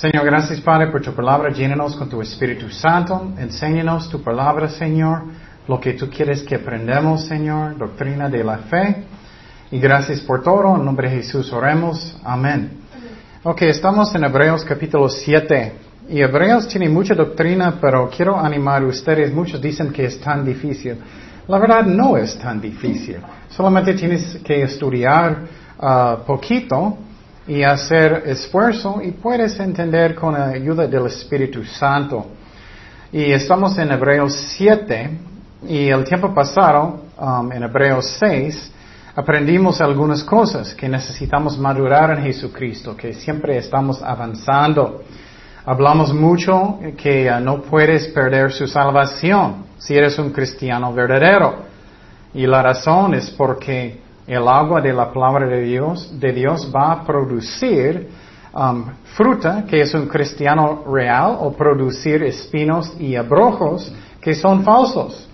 Señor, gracias Padre por tu palabra. Llénanos con tu Espíritu Santo. Enséñanos tu palabra, Señor. Lo que tú quieres que aprendamos, Señor. Doctrina de la fe. Y gracias por todo. En nombre de Jesús oremos. Amén. Ok, estamos en Hebreos capítulo 7. Y Hebreos tiene mucha doctrina, pero quiero animar a ustedes. Muchos dicen que es tan difícil. La verdad no es tan difícil. Solamente tienes que estudiar uh, poquito y hacer esfuerzo y puedes entender con la ayuda del Espíritu Santo. Y estamos en Hebreos 7 y el tiempo pasado, um, en Hebreos 6, aprendimos algunas cosas que necesitamos madurar en Jesucristo, que siempre estamos avanzando. Hablamos mucho que no puedes perder su salvación si eres un cristiano verdadero. Y la razón es porque el agua de la palabra de Dios, de Dios va a producir um, fruta, que es un cristiano real, o producir espinos y abrojos, que son falsos.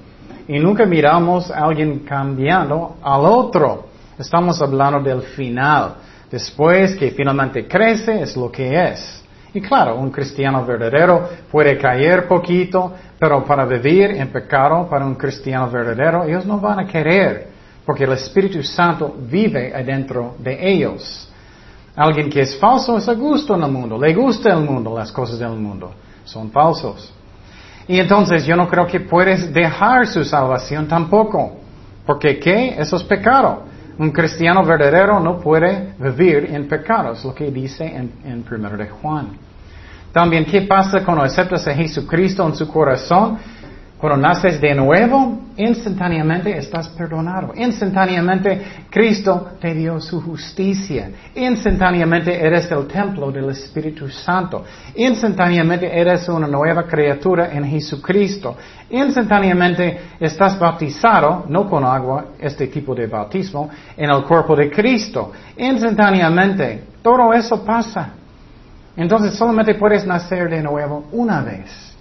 Y nunca miramos a alguien cambiando al otro. Estamos hablando del final. Después que finalmente crece es lo que es. Y claro, un cristiano verdadero puede caer poquito, pero para vivir en pecado, para un cristiano verdadero, ellos no van a querer, porque el Espíritu Santo vive adentro de ellos. Alguien que es falso es a gusto en el mundo, le gusta el mundo, las cosas del mundo, son falsos. Y entonces yo no creo que puedes dejar su salvación tampoco, porque ¿qué? Eso es pecado. Un cristiano verdadero no puede vivir en pecado, es lo que dice en, en 1 de Juan. También, ¿qué pasa cuando aceptas a Jesucristo en su corazón? Cuando naces de nuevo, instantáneamente estás perdonado. Instantáneamente Cristo te dio su justicia. Instantáneamente eres el templo del Espíritu Santo. Instantáneamente eres una nueva criatura en Jesucristo. Instantáneamente estás bautizado, no con agua, este tipo de bautismo, en el cuerpo de Cristo. Instantáneamente, todo eso pasa. Entonces solamente puedes nacer de nuevo una vez.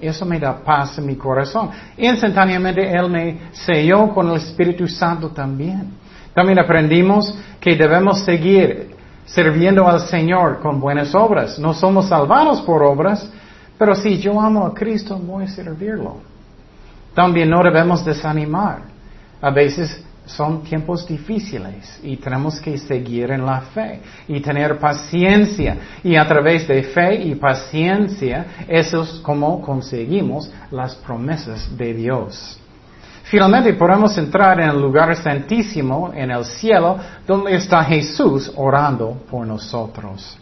Eso me da paz en mi corazón. Instantáneamente Él me selló con el Espíritu Santo también. También aprendimos que debemos seguir sirviendo al Señor con buenas obras. No somos salvados por obras, pero si yo amo a Cristo, voy a servirlo. También no debemos desanimar. A veces son tiempos difíciles y tenemos que seguir en la fe y tener paciencia. Y a través de fe y paciencia, eso es como conseguimos las promesas de Dios. Finalmente podemos entrar en el lugar santísimo, en el cielo, donde está Jesús orando por nosotros.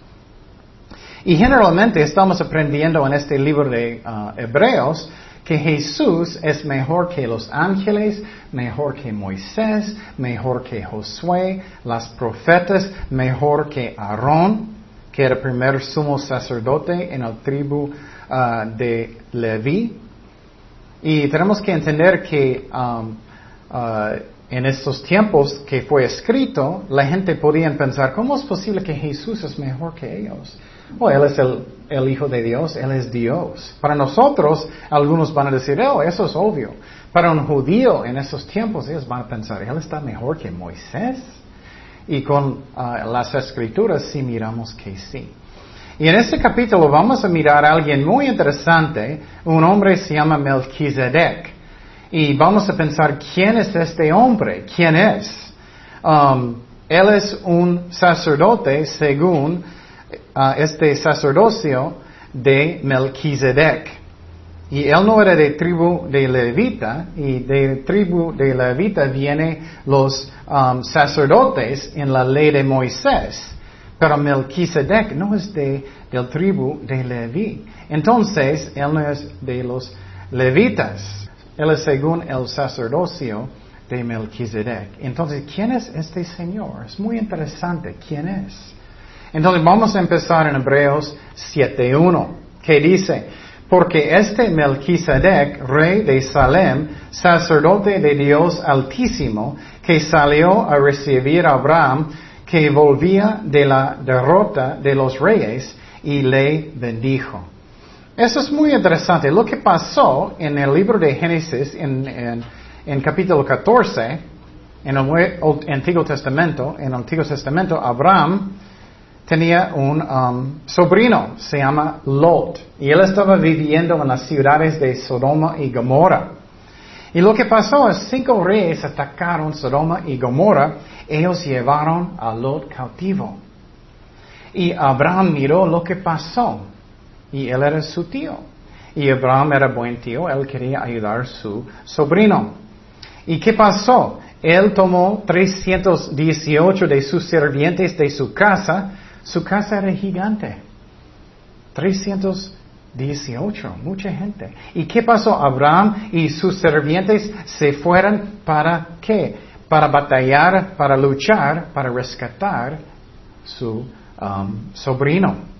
Y generalmente estamos aprendiendo en este libro de uh, Hebreos que Jesús es mejor que los ángeles, mejor que Moisés, mejor que Josué, las profetas, mejor que Aarón, que era el primer sumo sacerdote en la tribu uh, de Leví. Y tenemos que entender que um, uh, en estos tiempos que fue escrito, la gente podía pensar, ¿cómo es posible que Jesús es mejor que ellos? Oh, Él es el, Hijo de Dios, Él es Dios. Para nosotros, algunos van a decir, oh, eso es obvio. Para un judío en esos tiempos, ellos van a pensar, Él está mejor que Moisés. Y con ah, las escrituras sí miramos que sí. Y en este capítulo vamos a mirar a alguien muy interesante, un hombre se llama Melchizedek. Y vamos a pensar, ¿quién es este hombre? ¿Quién es? Um, él es un sacerdote según este sacerdocio de Melchizedek. Y él no era de tribu de Levita, y de tribu de Levita vienen los um, sacerdotes en la ley de Moisés. Pero Melchizedek no es de, del tribu de Leví. Entonces, él no es de los levitas. Él es según el sacerdocio de Melchizedek. Entonces, ¿quién es este Señor? Es muy interesante. ¿Quién es? Entonces vamos a empezar en Hebreos 7.1, que dice, porque este Melquisedec, rey de Salem, sacerdote de Dios Altísimo, que salió a recibir a Abraham, que volvía de la derrota de los reyes, y le bendijo. Eso es muy interesante. Lo que pasó en el libro de Génesis, en, en capítulo 14, en el Antiguo Testamento, en el Antiguo Testamento, Abraham tenía un um, sobrino, se llama Lot, y él estaba viviendo en las ciudades de Sodoma y Gomorra. Y lo que pasó es cinco reyes atacaron Sodoma y Gomorra, ellos llevaron a Lot cautivo. Y Abraham miró lo que pasó, y él era su tío. Y Abraham era buen tío, él quería ayudar a su sobrino. ¿Y qué pasó? Él tomó 318 de sus sirvientes de su casa, su casa era gigante. 318, mucha gente. ¿Y qué pasó? Abraham y sus sirvientes se fueron para qué? Para batallar, para luchar, para rescatar su um, sobrino.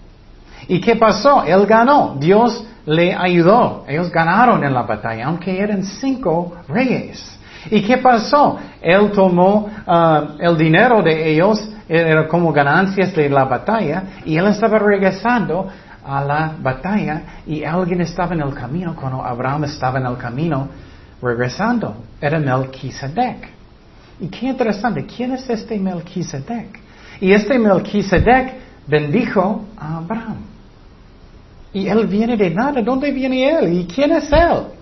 ¿Y qué pasó? Él ganó. Dios le ayudó. Ellos ganaron en la batalla, aunque eran cinco reyes. ¿Y qué pasó? Él tomó uh, el dinero de ellos era como ganancias de la batalla, y él estaba regresando a la batalla y alguien estaba en el camino cuando Abraham estaba en el camino regresando. Era Melquisedec. Y qué interesante, ¿quién es este Melquisedec? Y este Melquisedec bendijo a Abraham. Y él viene de nada, ¿dónde viene él? ¿Y quién es él?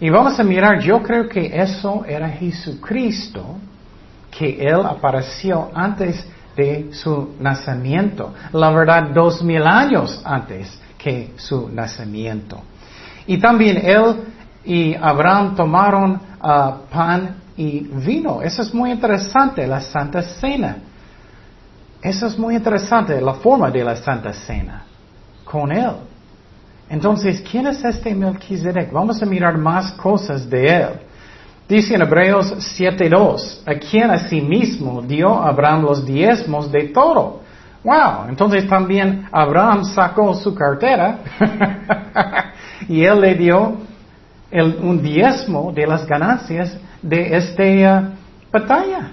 Y vamos a mirar, yo creo que eso era Jesucristo que Él apareció antes de su nacimiento. La verdad, dos mil años antes que su nacimiento. Y también Él y Abraham tomaron ah, pan y vino. Eso es muy interesante, la Santa Cena. Eso es muy interesante, la forma de la Santa Cena con Él. Entonces, ¿quién es este Melquisedec? Vamos a mirar más cosas de Él. Dice en Hebreos 7.2, a quien asimismo dio Abraham los diezmos de todo. Wow, entonces también Abraham sacó su cartera y él le dio un diezmo de las ganancias de esta batalla,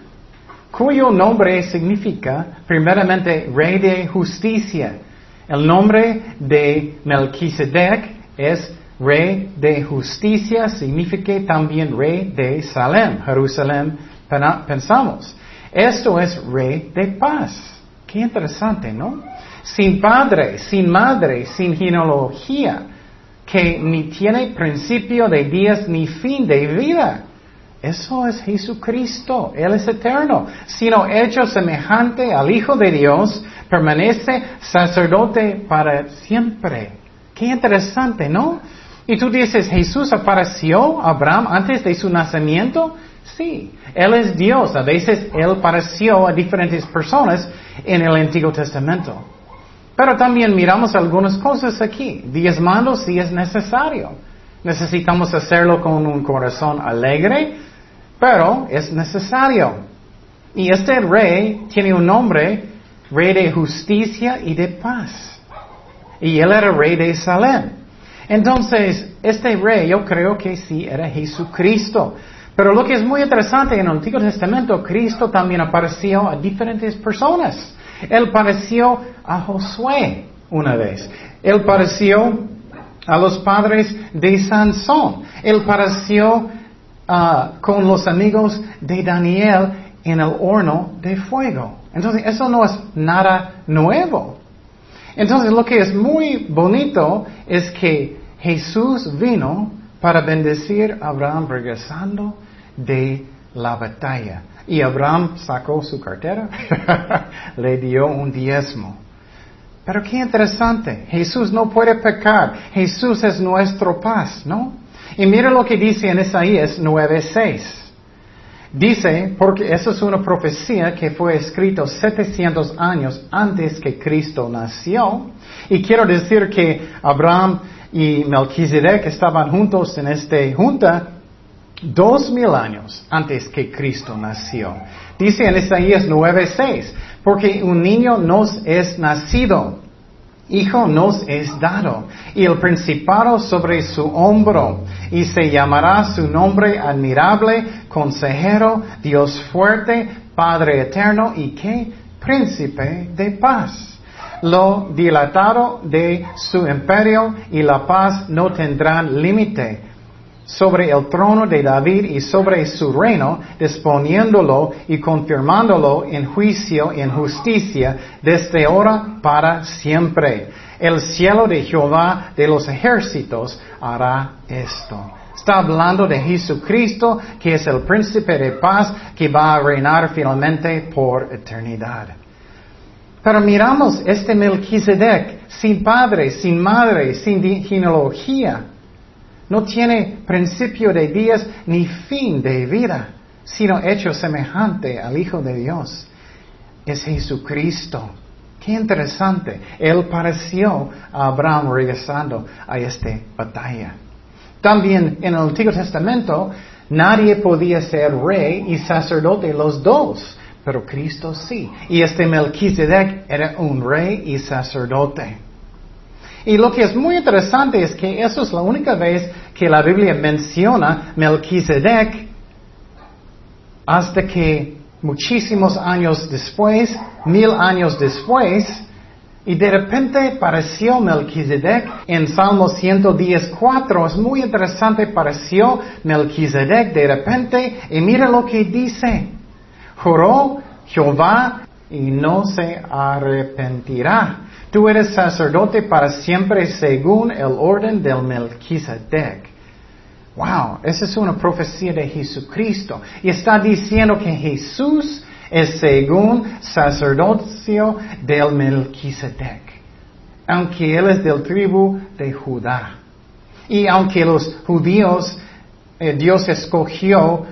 cuyo nombre significa primeramente rey de justicia. El nombre de Melquisedec es Rey de justicia significa también rey de Salem, Jerusalén, pensamos. Esto es rey de paz. Qué interesante, ¿no? Sin padre, sin madre, sin genealogía, que ni tiene principio de días ni fin de vida. Eso es Jesucristo, Él es eterno, sino hecho semejante al Hijo de Dios, permanece sacerdote para siempre. Qué interesante, ¿no? Y tú dices, ¿Jesús apareció a Abraham antes de su nacimiento? Sí, Él es Dios. A veces Él apareció a diferentes personas en el Antiguo Testamento. Pero también miramos algunas cosas aquí. Diezmando si es necesario. Necesitamos hacerlo con un corazón alegre, pero es necesario. Y este rey tiene un nombre, rey de justicia y de paz. Y él era rey de Salem. Entonces, este rey yo creo que sí era Jesucristo. Pero lo que es muy interesante en el Antiguo Testamento, Cristo también apareció a diferentes personas. Él apareció a Josué una vez. Él apareció a los padres de Sansón. Él apareció ah, con los amigos de Daniel en el horno de fuego. Entonces, eso no es nada nuevo. Entonces lo que es muy bonito es que Jesús vino para bendecir a Abraham regresando de la batalla. Y Abraham sacó su cartera, le dio un diezmo. Pero qué interesante, Jesús no puede pecar, Jesús es nuestro paz, ¿no? Y mira lo que dice en Isaías 9:6. Dice, porque eso es una profecía que fue escrito 700 años antes que Cristo nació. Y quiero decir que Abraham y Melquisedec estaban juntos en esta junta dos mil años antes que Cristo nació. Dice en Isaías 9:6, porque un niño nos es nacido, hijo nos es dado, y el principado sobre su hombro, y se llamará su nombre admirable, consejero, Dios fuerte, Padre eterno, y que príncipe de paz. Lo dilatado de su imperio y la paz no tendrán límite sobre el trono de David y sobre su reino, disponiéndolo y confirmándolo en juicio y en justicia desde ahora para siempre. El cielo de Jehová de los ejércitos hará esto. Está hablando de Jesucristo, que es el príncipe de paz, que va a reinar finalmente por eternidad. Pero miramos este Melquisedec, sin padre, sin madre, sin genealogía. No tiene principio de días ni fin de vida, sino hecho semejante al Hijo de Dios. Es Jesucristo. Qué interesante. Él pareció a Abraham regresando a esta batalla. También en el Antiguo Testamento nadie podía ser rey y sacerdote los dos, pero Cristo sí. Y este Melquisedec era un rey y sacerdote. Y lo que es muy interesante es que eso es la única vez que la Biblia menciona Melquisedec hasta que muchísimos años después, mil años después, y de repente pareció Melquisedec en Salmo 114. Es muy interesante, pareció Melquisedec de repente y mira lo que dice. Juró Jehová y no se arrepentirá. Tú eres sacerdote para siempre según el orden del Melquisedec. Wow, esa es una profecía de Jesucristo. Y está diciendo que Jesús es según sacerdocio del Melquisedec. Aunque él es del tribu de Judá. Y aunque los judíos, eh, Dios escogió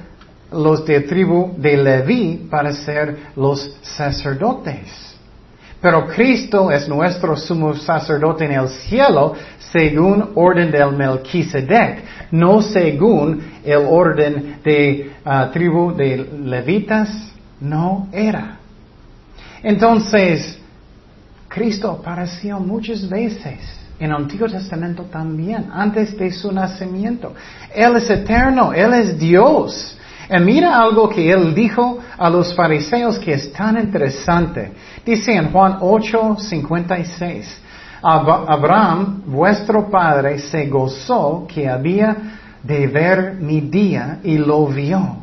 los de tribu de Leví para ser los sacerdotes. Pero Cristo es nuestro sumo sacerdote en el cielo según orden del Melquisedec, no según el orden de uh, tribu de levitas, no era. Entonces, Cristo apareció muchas veces en el Antiguo Testamento también, antes de su nacimiento. Él es eterno, Él es Dios. Y mira algo que él dijo a los fariseos que es tan interesante. Dice en Juan 8, 56, Abraham, vuestro padre, se gozó que había de ver mi día y lo vio.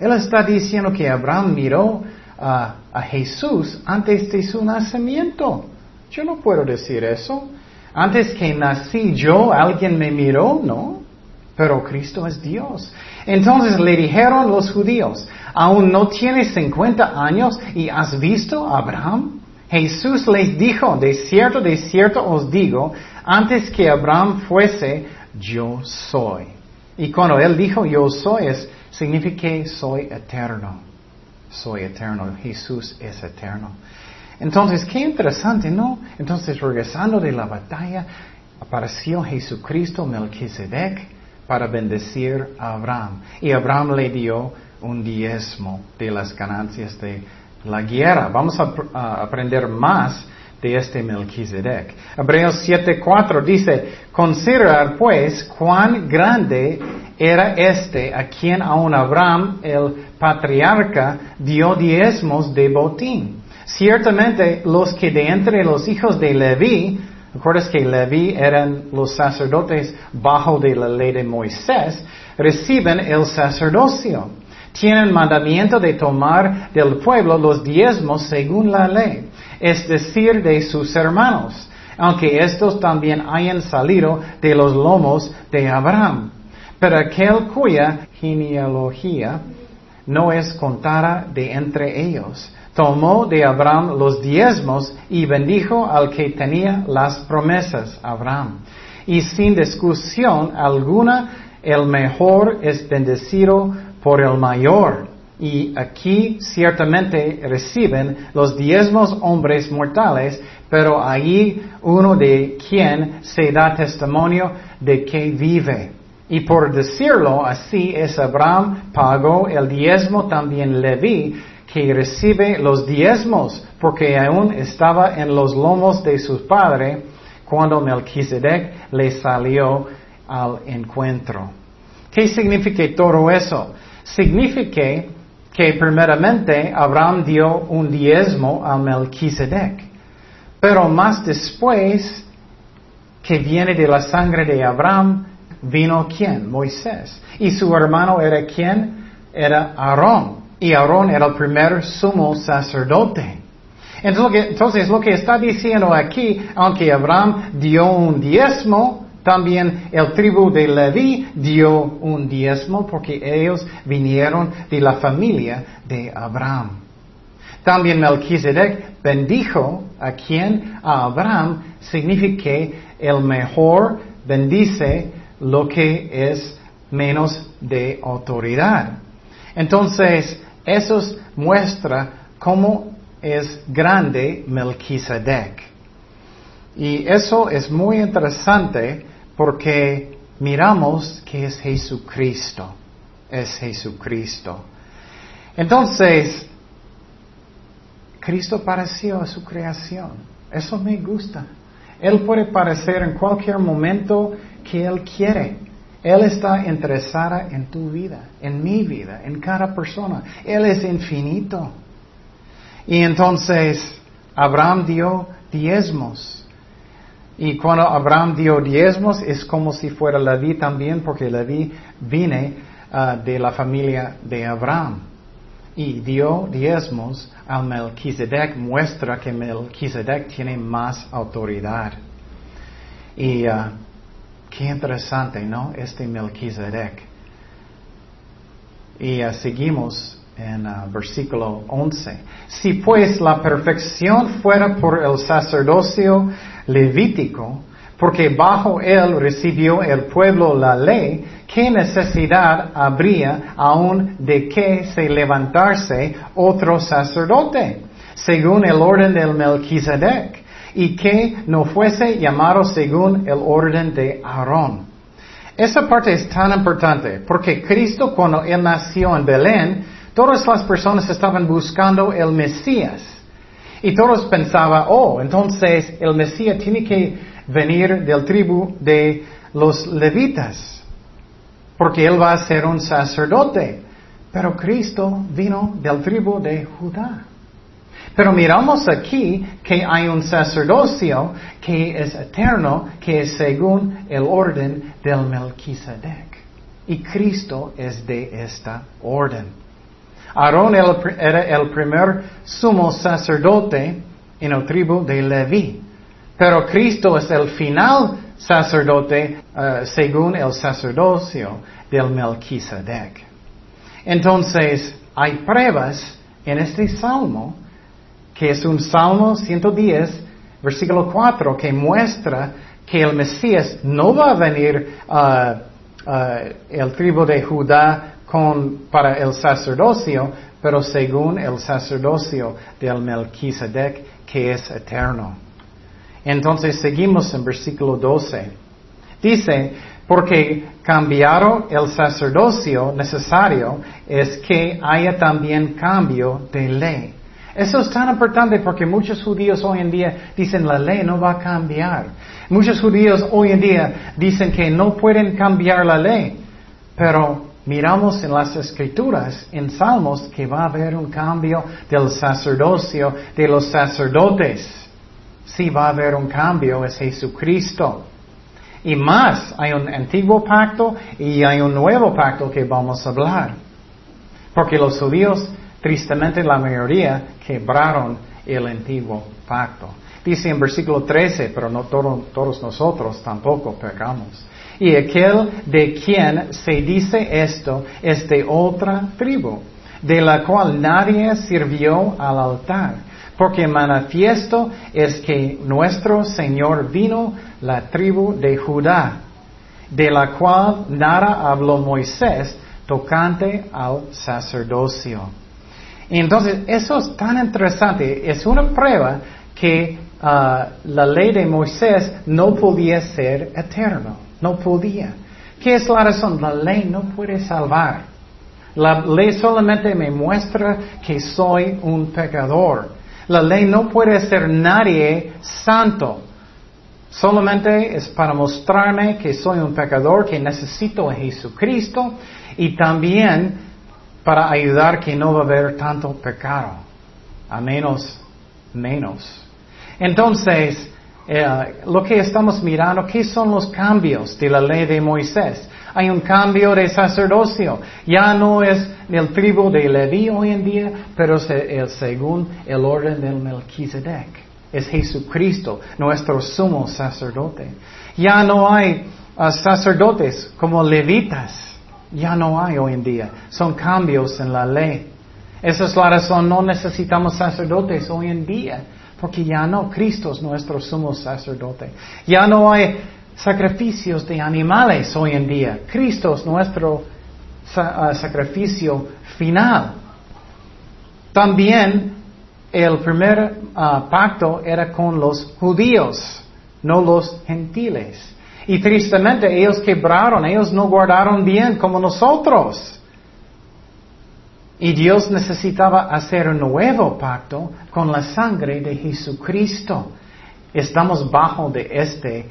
Él está diciendo que Abraham miró a, a Jesús antes de su nacimiento. Yo no puedo decir eso. Antes que nací yo, alguien me miró, no. Pero Cristo es Dios. Entonces le dijeron los judíos, ¿aún no tienes 50 años y has visto a Abraham? Jesús les dijo, de cierto, de cierto os digo, antes que Abraham fuese, yo soy. Y cuando él dijo yo soy, es, significa soy eterno. Soy eterno. Jesús es eterno. Entonces, qué interesante, ¿no? Entonces, regresando de la batalla, apareció Jesucristo Melquisedec para bendecir a Abraham. Y Abraham le dio un diezmo de las ganancias de la guerra. Vamos a, aprender más de este Melquisedec. Hebreos 7:4 dice, considerar pues cuán grande era este a quien aún Abraham, el patriarca, dio diezmos de botín. Ciertamente los que de entre los hijos de Leví ¿Recuerdas que Leví eran los sacerdotes bajo de la ley de Moisés? Reciben el sacerdocio. Tienen mandamiento de tomar del pueblo los diezmos según la ley, es decir, de sus hermanos, aunque estos también hayan salido de los lomos de Abraham. Pero aquel cuya genealogía no es contada de entre ellos tomó de Abraham los diezmos y bendijo al que tenía las promesas, Abraham. Y sin discusión alguna, el mejor es bendecido por el mayor. Y aquí ciertamente reciben los diezmos hombres mortales, pero allí uno de quien se da testimonio de que vive. Y por decirlo así es Abraham pagó el diezmo también Leví, que recibe los diezmos, porque aún estaba en los lomos de su padre cuando Melquisedec le salió al encuentro. ¿Qué significa todo eso? Significa que primeramente Abraham dio un diezmo a Melquisedec, pero más después que viene de la sangre de Abraham, vino quién? Moisés. Y su hermano era quién? Era Aarón. Y Aarón era el primer sumo sacerdote. Entonces, lo que está diciendo aquí, aunque Abraham dio un diezmo, también el tribu de Leví dio un diezmo porque ellos vinieron de la familia de Abraham. También Melquisedec bendijo a quien a Abraham significa el mejor bendice lo que es menos de autoridad. Entonces, eso muestra cómo es grande Melquisedec. Y eso es muy interesante porque miramos que es Jesucristo. Es Jesucristo. Entonces, Cristo pareció a su creación. Eso me gusta. Él puede parecer en cualquier momento que Él quiere. Él está interesada en tu vida, en mi vida, en cada persona. Él es infinito. Y entonces Abraham dio diezmos. Y cuando Abraham dio diezmos es como si fuera Leví también, porque Leví vine ah, de la familia de Abraham. Y dio diezmos a Melquisedec, muestra que Melquisedec tiene más autoridad. Y ah, qué interesante, ¿no? Este Melquisedec. Y ah, seguimos en uh, versículo 11. Si pues la perfección fuera por el sacerdocio levítico, porque bajo él recibió el pueblo la ley, ¿qué necesidad habría aún de que se levantase otro sacerdote, según el orden del Melquisedec, y que no fuese llamado según el orden de Aarón? Esa parte es tan importante, porque Cristo cuando él nació en Belén, Todas las personas estaban buscando el Mesías. Y todos pensaban, oh, entonces el Mesías tiene que venir del tribu de los levitas, porque él va a ser un sacerdote. Pero Cristo vino del tribu de Judá. Pero miramos aquí que hay un sacerdocio que es eterno, que es según el orden del Melquisedec. Y Cristo es de esta orden. Aarón era el primer sumo sacerdote en el tribu de Leví. Pero Cristo es el final sacerdote eh, según el sacerdocio del Melquisedec. Entonces, hay pruebas en este salmo, que es un salmo 110, versículo 4, que muestra que el Mesías no va a venir uh, uh, el tribu de Judá para el sacerdocio, pero según el sacerdocio del Melquisedec que es eterno. Entonces seguimos en versículo 12. Dice, porque cambiaron el sacerdocio necesario es que haya también cambio de ley. Eso es tan importante porque muchos judíos hoy en día dicen la ley no va a cambiar. Muchos judíos hoy en día dicen que no pueden cambiar la ley. Pero miramos en las escrituras, en Salmos, que va a haber un cambio del sacerdocio de los sacerdotes. Sí va a haber un cambio, es Jesucristo. Y más, hay un antiguo pacto y hay un nuevo pacto que vamos a hablar. Porque los judíos, tristemente la mayoría, quebraron el antiguo pacto. Dice en versículo 13, pero no todos nosotros tampoco pecamos. Y aquel de quien se dice esto es de otra tribu, de la cual nadie sirvió al altar, porque manifiesto es que nuestro Señor vino la tribu de Judá, de la cual nada habló Moisés tocante al sacerdocio. entonces, eso es tan interesante, es una prueba que ah, la ley de Moisés no podía ser eterno. No podía. ¿Qué es la razón? La ley no puede salvar. La ley solamente me muestra que soy un pecador. La ley no puede ser nadie santo. Solamente es para mostrarme que soy un pecador, que necesito a Jesucristo y también para ayudar que no va a haber tanto pecado. A menos, menos. Entonces, eh, lo que estamos mirando, ¿qué son los cambios de la ley de Moisés? Hay un cambio de sacerdocio. Ya no es el tribu de Leví hoy en día, pero es según el orden del Melquisedec. Es Jesucristo, nuestro sumo sacerdote. Ya no hay uh, sacerdotes como levitas. Ya no hay hoy en día. Son cambios en la ley. Esa es la razón, no necesitamos sacerdotes hoy en día, porque ya no, Cristo es nuestro sumo sacerdote. Ya no hay sacrificios de animales hoy en día. Cristo es nuestro ah, sacrificio final. También el primer ah, pacto era con los judíos, no los gentiles. Y tristemente ellos quebraron, ellos no guardaron bien como nosotros. Y Dios necesitaba hacer un nuevo pacto con la sangre de Jesucristo. Estamos bajo de este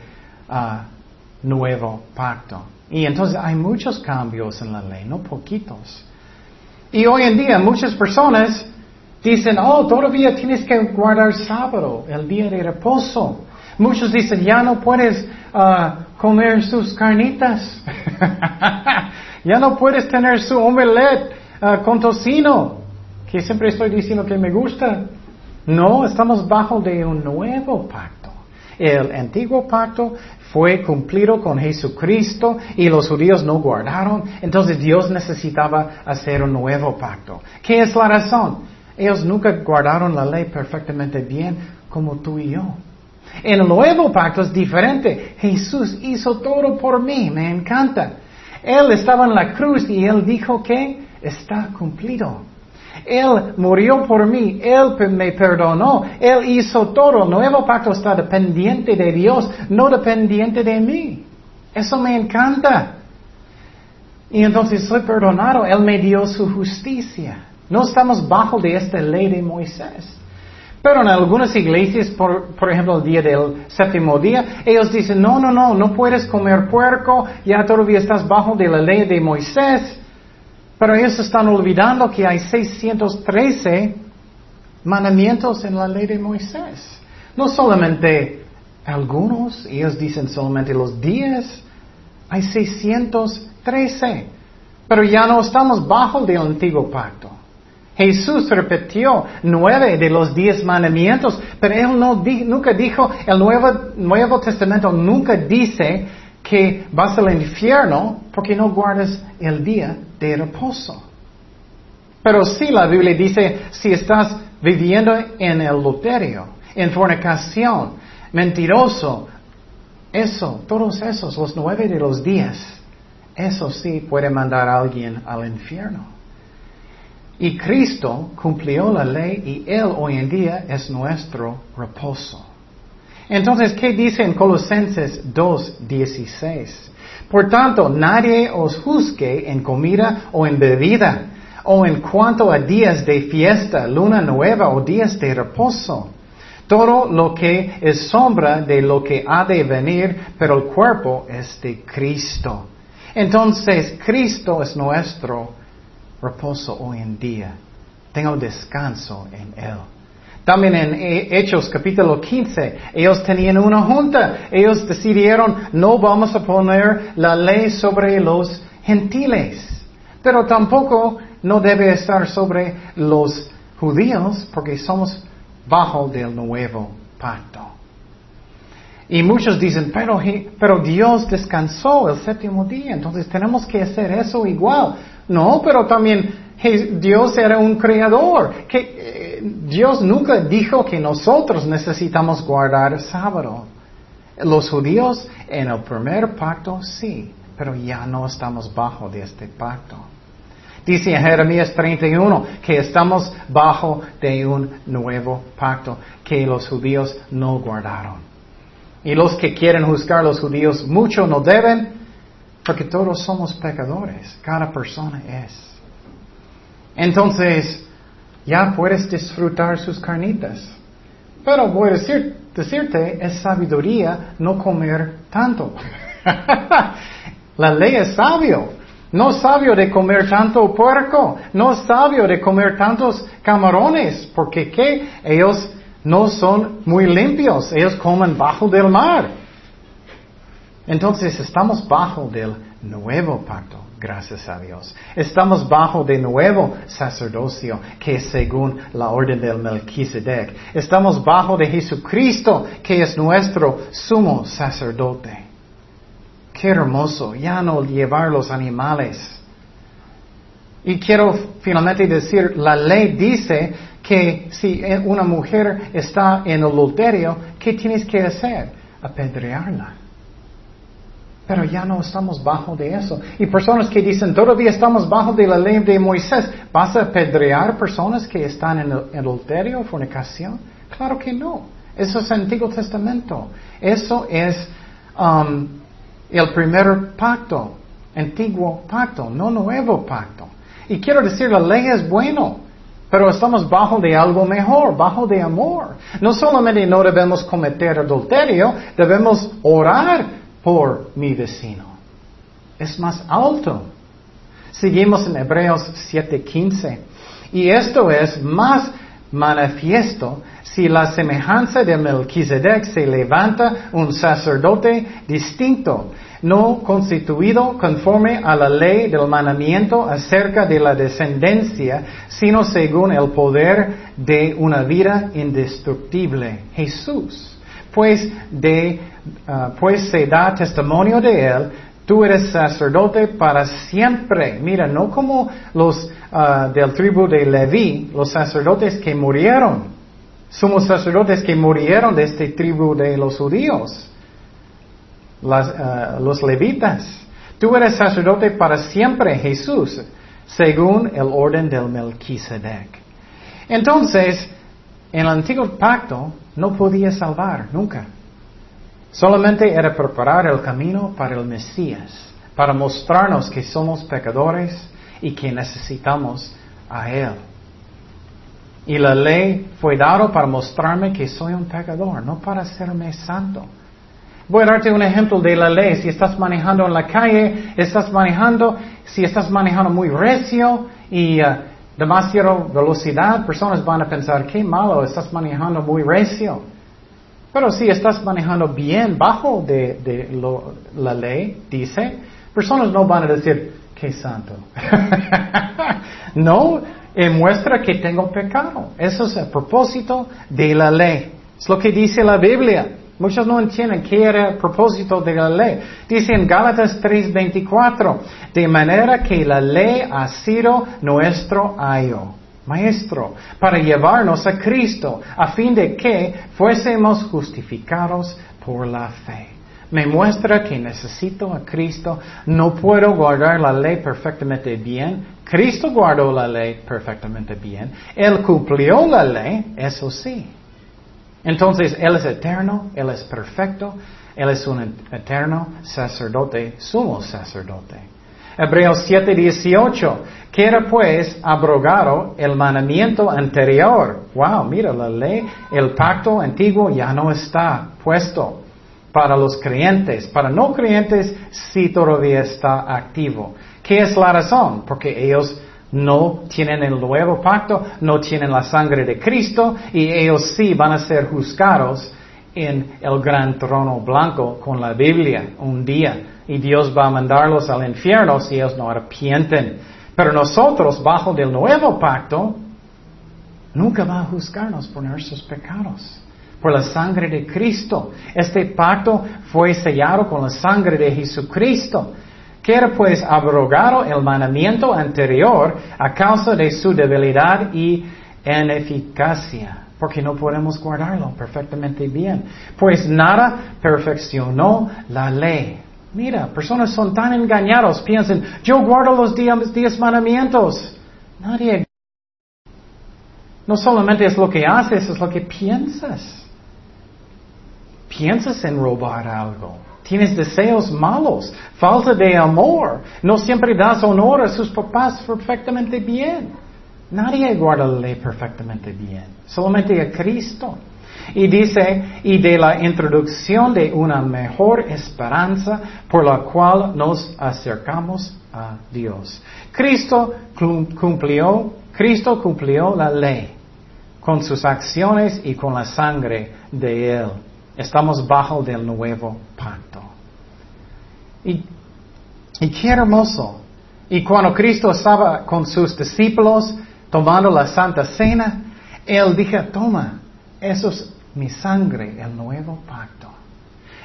uh, nuevo pacto. Y entonces hay muchos cambios en la ley, no poquitos. Y hoy en día muchas personas dicen, oh, todavía tienes que guardar sábado, el día de reposo. Muchos dicen, ya no puedes uh, comer sus carnitas. ya no puedes tener su omelette uh, con tocino, que siempre estoy diciendo que me gusta. No, estamos bajo de un nuevo pacto. El antiguo pacto fue cumplido con Jesucristo y los judíos no guardaron. Entonces Dios necesitaba hacer un nuevo pacto. ¿Qué es la razón? Ellos nunca guardaron la ley perfectamente bien como tú y yo. El nuevo pacto es diferente. Jesús hizo todo por mí, me encanta. Él estaba en la cruz y él dijo que está cumplido. Él murió por mí, Él me perdonó, Él hizo todo. El nuevo pacto está dependiente de Dios, no dependiente de mí. Eso me encanta. Y entonces soy perdonado, Él me dio su justicia. No estamos bajo de esta ley de Moisés. Pero en algunas iglesias, por, por, ejemplo, el día del séptimo día, ellos dicen, no, no, no, no puedes comer puerco, ya todavía estás bajo de la ley de Moisés. Pero ellos están olvidando que hay 613 mandamientos en la ley de Moisés. No solamente algunos, ellos dicen solamente los 10, hay 613. Pero ya no estamos bajo del antiguo pacto. Jesús repitió nueve de los diez mandamientos, pero él no nunca dijo, el Nuevo, Nuevo Testamento nunca dice que vas al infierno porque no guardas el día de reposo. Pero sí la Biblia dice, si estás viviendo en el luterio, en fornicación, mentiroso, eso, todos esos, los nueve de los días, eso sí puede mandar a alguien al infierno. Y Cristo cumplió la ley y Él hoy en día es nuestro reposo. Entonces, ¿qué dice en Colosenses 2.16? Por tanto, nadie os juzgue en comida o en bebida, o en cuanto a días de fiesta, luna nueva o días de reposo. Todo lo que es sombra de lo que ha de venir, pero el cuerpo es de Cristo. Entonces, Cristo es nuestro reposo hoy en día. Tengo descanso en Él. También en Hechos capítulo 15, ellos tenían una junta. Ellos decidieron, no vamos a poner la ley sobre los gentiles. Pero tampoco no debe estar sobre los judíos porque somos bajo del nuevo pacto. Y muchos dicen, pero, pero Dios descansó el séptimo día, entonces tenemos que hacer eso igual. No, pero también Dios era un creador. Que, eh, Dios nunca dijo que nosotros necesitamos guardar el sábado. Los judíos en el primer pacto sí, pero ya no estamos bajo de este pacto. Dice en Jeremías 31 que estamos bajo de un nuevo pacto que los judíos no guardaron. Y los que quieren juzgar a los judíos mucho no deben, porque todos somos pecadores, cada persona es. Entonces, ya puedes disfrutar sus carnitas. Pero voy a decir, decirte, es sabiduría no comer tanto. La ley es sabio. No sabio de comer tanto puerco. No sabio de comer tantos camarones. Porque ¿qué? Ellos no son muy limpios, ellos comen bajo del mar. Entonces estamos bajo del nuevo pacto, gracias a Dios. Estamos bajo de nuevo sacerdocio, que es según la orden del Melquisedec. Estamos bajo de Jesucristo, que es nuestro sumo sacerdote. Qué hermoso, ya no llevar los animales. Y quiero finalmente decir, la ley dice que si una mujer está en adulterio, ¿qué tienes que hacer? Apedrearla. Pero ya no estamos bajo de eso. Y personas que dicen, todavía estamos bajo de la ley de Moisés, ¿vas a apedrear personas que están en adulterio, fornicación? Claro que no. Eso es Antiguo Testamento. Eso es um, el primer pacto, antiguo pacto, no nuevo pacto. Y quiero decir, la ley es bueno, pero estamos bajo de algo mejor, bajo de amor. No solamente no debemos cometer adulterio, debemos orar por mi vecino. Es más alto. Seguimos en Hebreos 7:15. Y esto es más manifiesto si la semejanza de Melquisedec se levanta un sacerdote distinto no constituido conforme a la ley del mandamiento acerca de la descendencia, sino según el poder de una vida indestructible, Jesús. Pues, de, ah, pues se da testimonio de él, tú eres sacerdote para siempre. Mira, no como los uh, del tribu de Leví, los sacerdotes que murieron. Somos sacerdotes que murieron de este tribu de los judíos eh, los levitas. Tú eres sacerdote para siempre, Jesús, según el orden del Melquisedec. Entonces, en el antiguo pacto no podía salvar nunca. Solamente era preparar el camino para el Mesías, para mostrarnos que somos pecadores y que necesitamos a Él. Y la ley fue dada para mostrarme que soy un pecador, no para hacerme santo. Voy a darte un ejemplo de la ley. Si estás manejando en la calle, estás manejando, si estás manejando muy recio y uh, demasiada velocidad, personas van a pensar, qué malo, estás manejando muy recio. Pero si estás manejando bien, bajo de, la ley, dice, personas no van a decir, qué santo. no, muestra que tengo pecado. Eso es el propósito de la ley. Es lo que dice la Biblia. Muchos no entienden qué era el propósito de la ley. Dice en Gálatas 3:24, de manera que la ley ha sido nuestro ayo, maestro, para llevarnos a Cristo, a fin de que fuésemos justificados por la fe. Me muestra que necesito a Cristo, no puedo guardar la ley perfectamente bien. Cristo guardó la ley perfectamente bien. Él cumplió la ley, eso sí. Entonces, Él es eterno, Él es perfecto, Él es un eterno sacerdote, sumo sacerdote. Hebreos 7:18, era pues abrogado el mandamiento anterior. Wow, mira, la ley, el pacto antiguo ya no está puesto para los creyentes. Para no creyentes sí todavía está activo. ¿Qué es la razón? Porque ellos no tienen el nuevo pacto, no tienen la sangre de Cristo y ellos sí van a ser juzgados en el gran trono blanco con la Biblia un día. Y Dios va a mandarlos al infierno si ellos no arrepienten. Pero nosotros, bajo del nuevo pacto, nunca va a juzgarnos por nuestros pecados. Por la sangre de Cristo. Este pacto fue sellado con la sangre de Jesucristo. Quiere pues abrogado el mandamiento anterior a causa de su debilidad y ineficacia, porque no podemos guardarlo perfectamente bien. Pues nada perfeccionó la ley. Mira, personas son tan engañados, piensan, yo guardo los diez, mandamientos. Nadie. No solamente es lo que haces, es lo que piensas. Piensas en robar algo. Tienes deseos malos, falta de amor. No siempre das honor a sus papás perfectamente bien. Nadie guarda la ley perfectamente bien, solamente a Cristo. Y dice, y de la introducción de una mejor esperanza por la cual nos acercamos a Dios. Cristo cumplió, Cristo cumplió la ley con sus acciones y con la sangre de Él. Estamos bajo del nuevo pacto. Y, qué hermoso. Y cuando Cristo estaba con sus discípulos tomando la Santa Cena, Él dijo, toma, eso es mi sangre, el nuevo pacto.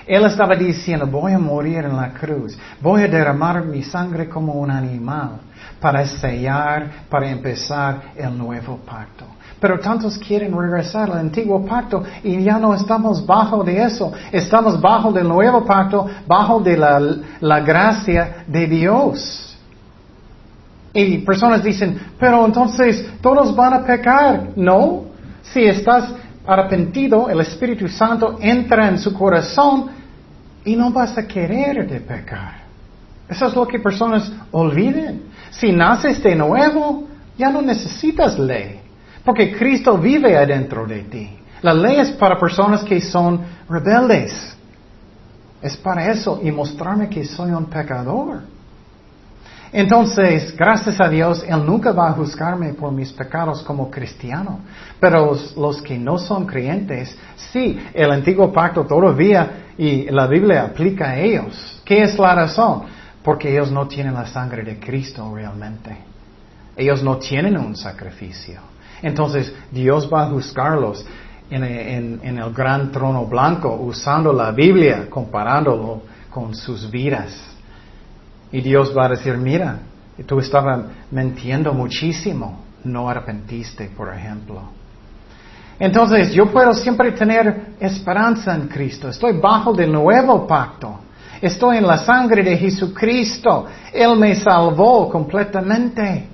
Él estaba diciendo, voy a morir en la cruz, voy a derramar mi sangre como un animal para sellar, para empezar el nuevo pacto. Pero tantos quieren regresar al antiguo pacto y ya no estamos bajo de eso. Estamos bajo del nuevo pacto, bajo de la, la gracia de Dios. Y personas dicen, pero entonces todos van a pecar. No, si estás arrepentido, el Espíritu Santo entra en su corazón y no vas a querer de pecar. Eso es lo que personas olviden. Si naces de nuevo, ya no necesitas ley, porque Cristo vive adentro de ti. La ley es para personas que son rebeldes. Es para eso y mostrarme que soy un pecador. Entonces, gracias a Dios, Él nunca va a juzgarme por mis pecados como cristiano. Pero los, que no son creyentes, sí, el antiguo pacto todavía y la Biblia aplica a ellos. ¿Qué es la razón? Porque ellos no tienen la sangre de Cristo realmente. Ellos no tienen un sacrificio. Entonces, Dios va a juzgarlos en, en el gran trono blanco usando la Biblia, comparándolo con sus vidas. Y Dios va a decir, mira, tú estabas mintiendo muchísimo, no arrepentiste, por ejemplo. Entonces yo puedo siempre tener esperanza en Cristo. Estoy bajo del nuevo pacto. Estoy en la sangre de Jesucristo. Él me salvó completamente.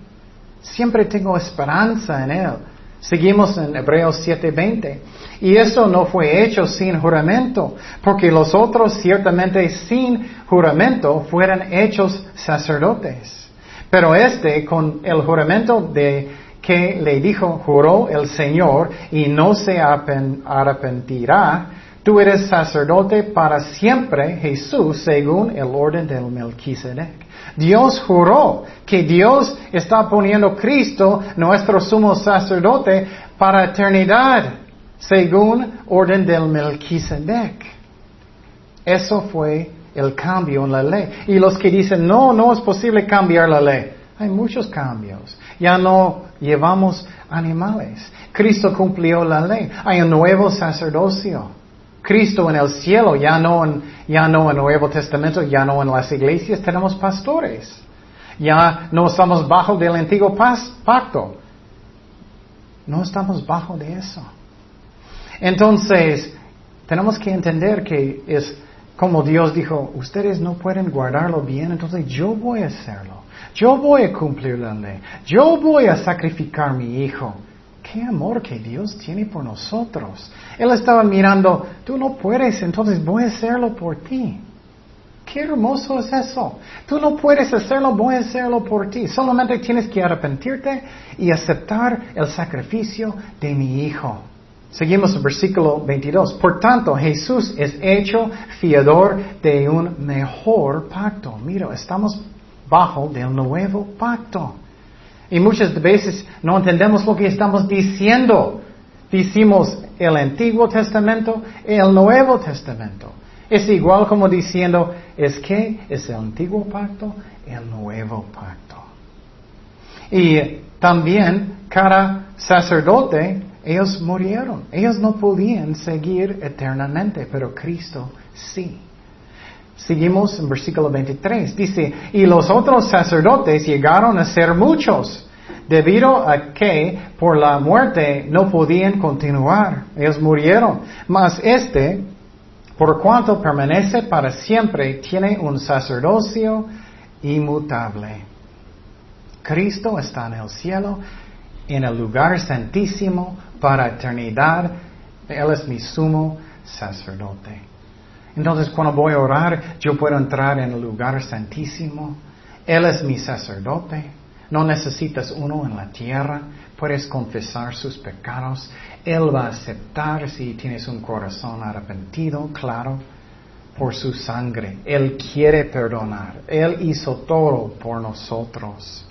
Siempre tengo esperanza en Él. Seguimos en Hebreos 7:20. Y eso no fue hecho sin juramento, porque los otros ciertamente sin juramento fueran hechos sacerdotes. Pero este con el juramento de que le dijo, juró el Señor y no se arrepentirá, tú eres sacerdote para siempre, Jesús, según el orden del Melquisedec. Dios juró que Dios está poniendo Cristo, nuestro sumo sacerdote, para eternidad, según orden del Melquisedec. Eso fue el cambio en la ley. Y los que dicen, no, no es posible cambiar la ley. Hay muchos cambios. Ya no llevamos animales. Cristo cumplió la ley. Hay un nuevo sacerdocio. Cristo en el cielo, ya no en, ya no en el Nuevo Testamento, ya no en las iglesias, tenemos pastores. Ya no estamos bajo del antiguo pacto. No estamos bajo de eso. Entonces, tenemos que entender que es como Dios dijo, ustedes no pueden guardarlo bien, entonces yo voy a hacerlo. Yo voy a cumplir la ley. Yo voy a sacrificar mi hijo. Qué amor que Dios tiene por nosotros. Él estaba mirando, tú no puedes, entonces voy a hacerlo por ti. Qué hermoso es eso. Tú no puedes hacerlo, voy a hacerlo por ti. Solamente tienes que arrepentirte y aceptar el sacrificio de mi hijo. Seguimos el versículo 22. Por tanto, Jesús es hecho fiador de un mejor pacto. Mira, estamos bajo del nuevo pacto. Y muchas veces no entendemos lo que estamos diciendo. Decimos el Antiguo Testamento el Nuevo Testamento. Es igual como diciendo, es que es el Antiguo Pacto el Nuevo Pacto. Y también cada sacerdote, ellos murieron. Ellos no podían seguir eternamente, pero Cristo sí. Seguimos en versículo 23. Dice, y los otros sacerdotes llegaron a ser muchos, debido a que por la muerte no podían continuar. Ellos murieron. Mas este, por cuanto permanece para siempre, tiene un sacerdocio inmutable. Cristo está en el cielo, en el lugar santísimo, para eternidad. Él es mi sumo sacerdote. Entonces, cuando voy a orar, yo puedo entrar en el lugar santísimo. Él es mi sacerdote. No necesitas uno en la tierra. Puedes confesar sus pecados. Él va a aceptar si tienes un corazón arrepentido, claro, por su sangre. Él quiere perdonar. Él hizo todo por nosotros.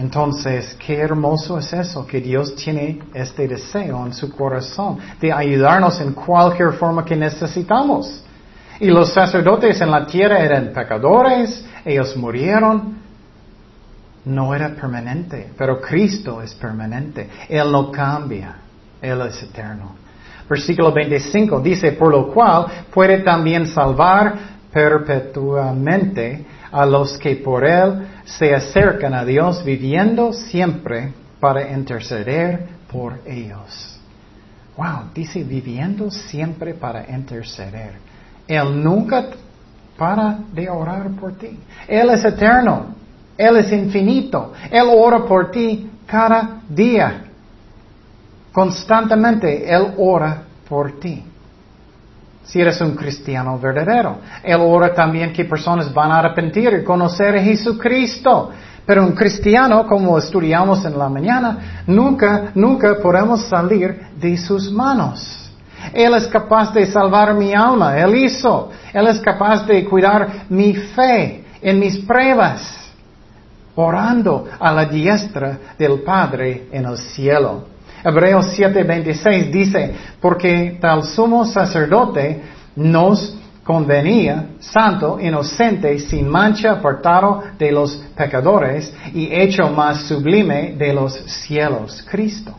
Entonces, qué hermoso es eso, que Dios tiene este deseo en su corazón de ayudarnos en cualquier forma que necesitamos. Y los sacerdotes en la tierra eran pecadores, ellos murieron. No era permanente, pero Cristo es permanente. Él no cambia, Él es eterno. Versículo 25 dice, por lo cual puede también salvar perpetuamente a los que por Él se acercan a Dios viviendo siempre para interceder por ellos. Wow, dice viviendo siempre para interceder. Él nunca para de orar por ti. Él es eterno. Él es infinito. Él ora por ti cada día. Constantemente Él ora por ti si eres un cristiano verdadero. Él ora también que personas van a arrepentir y conocer a Jesucristo. Pero un cristiano, como estudiamos en la mañana, nunca, nunca podemos salir de sus manos. Él es capaz de salvar mi alma, Él hizo. Él es capaz de cuidar mi fe en mis pruebas, orando a la diestra del Padre en el cielo. Hebreos 7:26 dice, porque tal sumo sacerdote nos convenía, santo, inocente, sin mancha, apartado de los pecadores y hecho más sublime de los cielos, Cristo.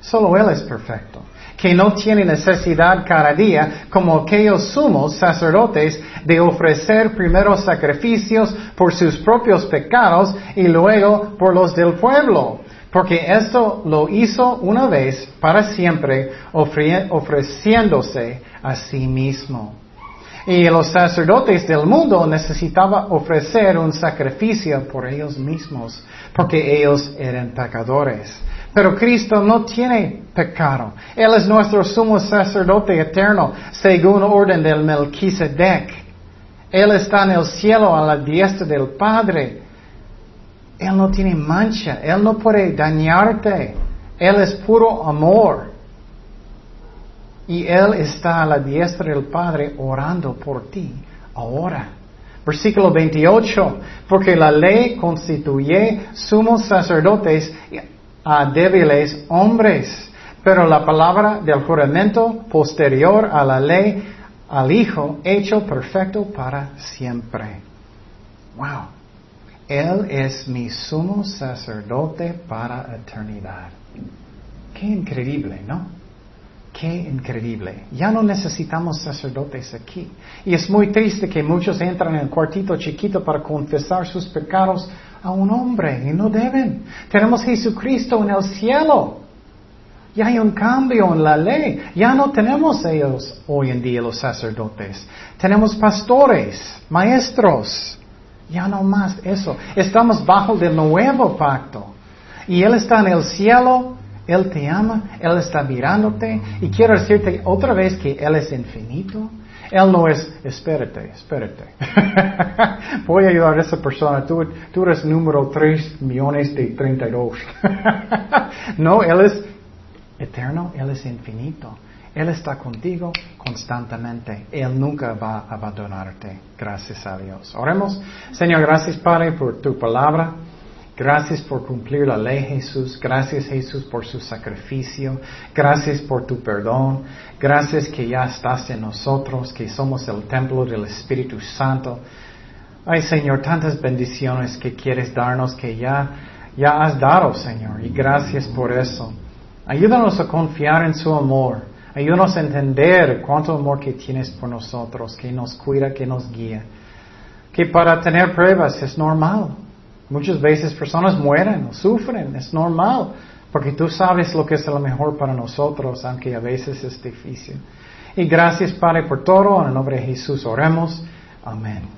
Solo Él es perfecto, que no tiene necesidad cada día, como aquellos sumos sacerdotes, de ofrecer primero sacrificios por sus propios pecados y luego por los del pueblo porque esto lo hizo una vez para siempre, ofreciéndose a sí mismo. Y los sacerdotes del mundo necesitaban ofrecer un sacrificio por ellos mismos, porque ellos eran pecadores. Pero Cristo no tiene pecado. Él es nuestro sumo sacerdote eterno, según orden del Melquisedec. Él está en el cielo a la diestra del Padre. Él no tiene mancha, Él no puede dañarte, Él es puro amor. Y Él está a la diestra del Padre orando por ti ahora. Versículo 28, porque la ley constituye sumos sacerdotes a débiles hombres, pero la palabra del juramento posterior a la ley al Hijo hecho perfecto para siempre. Wow. Él es mi sumo sacerdote para eternidad. Qué increíble, ¿no? Qué increíble. Ya no necesitamos sacerdotes aquí. Y es muy triste que muchos entran en el cuartito chiquito para confesar sus pecados a un hombre y no deben. Tenemos Jesucristo en el cielo. Ya hay un cambio en la ley. Ya no tenemos ellos hoy en día los sacerdotes. Tenemos pastores, maestros. Ya no más eso. Estamos bajo del nuevo pacto. Y Él está en el cielo, Él te ama, Él está mirándote. Y quiero decirte otra vez que Él es infinito. Él no es, espérate, espérate. Voy a ayudar a esa persona. Tú, eres número 3 millones de 32. no, Él es eterno, Él es infinito. Él está contigo constantemente. Él nunca va a abandonarte. Gracias a Dios. Oremos. Señor, gracias Padre por tu palabra. Gracias por cumplir la ley, Jesús. Gracias, Jesús, por su sacrificio. Gracias por tu perdón. Gracias que ya estás en nosotros, que somos el templo del Espíritu Santo. Ay, Señor, tantas bendiciones que quieres darnos que ya, ya has dado, Señor. Y gracias por eso. Ayúdanos a confiar en su amor. Ayúdanos a entender cuánto amor que tienes por nosotros, que nos cuida, que nos guía. Que para tener pruebas es normal. Muchas veces personas mueren, sufren, es normal, porque tú sabes lo que es lo mejor para nosotros, aunque a veces es difícil. Y gracias Padre por todo, en el nombre de Jesús oremos. Amén.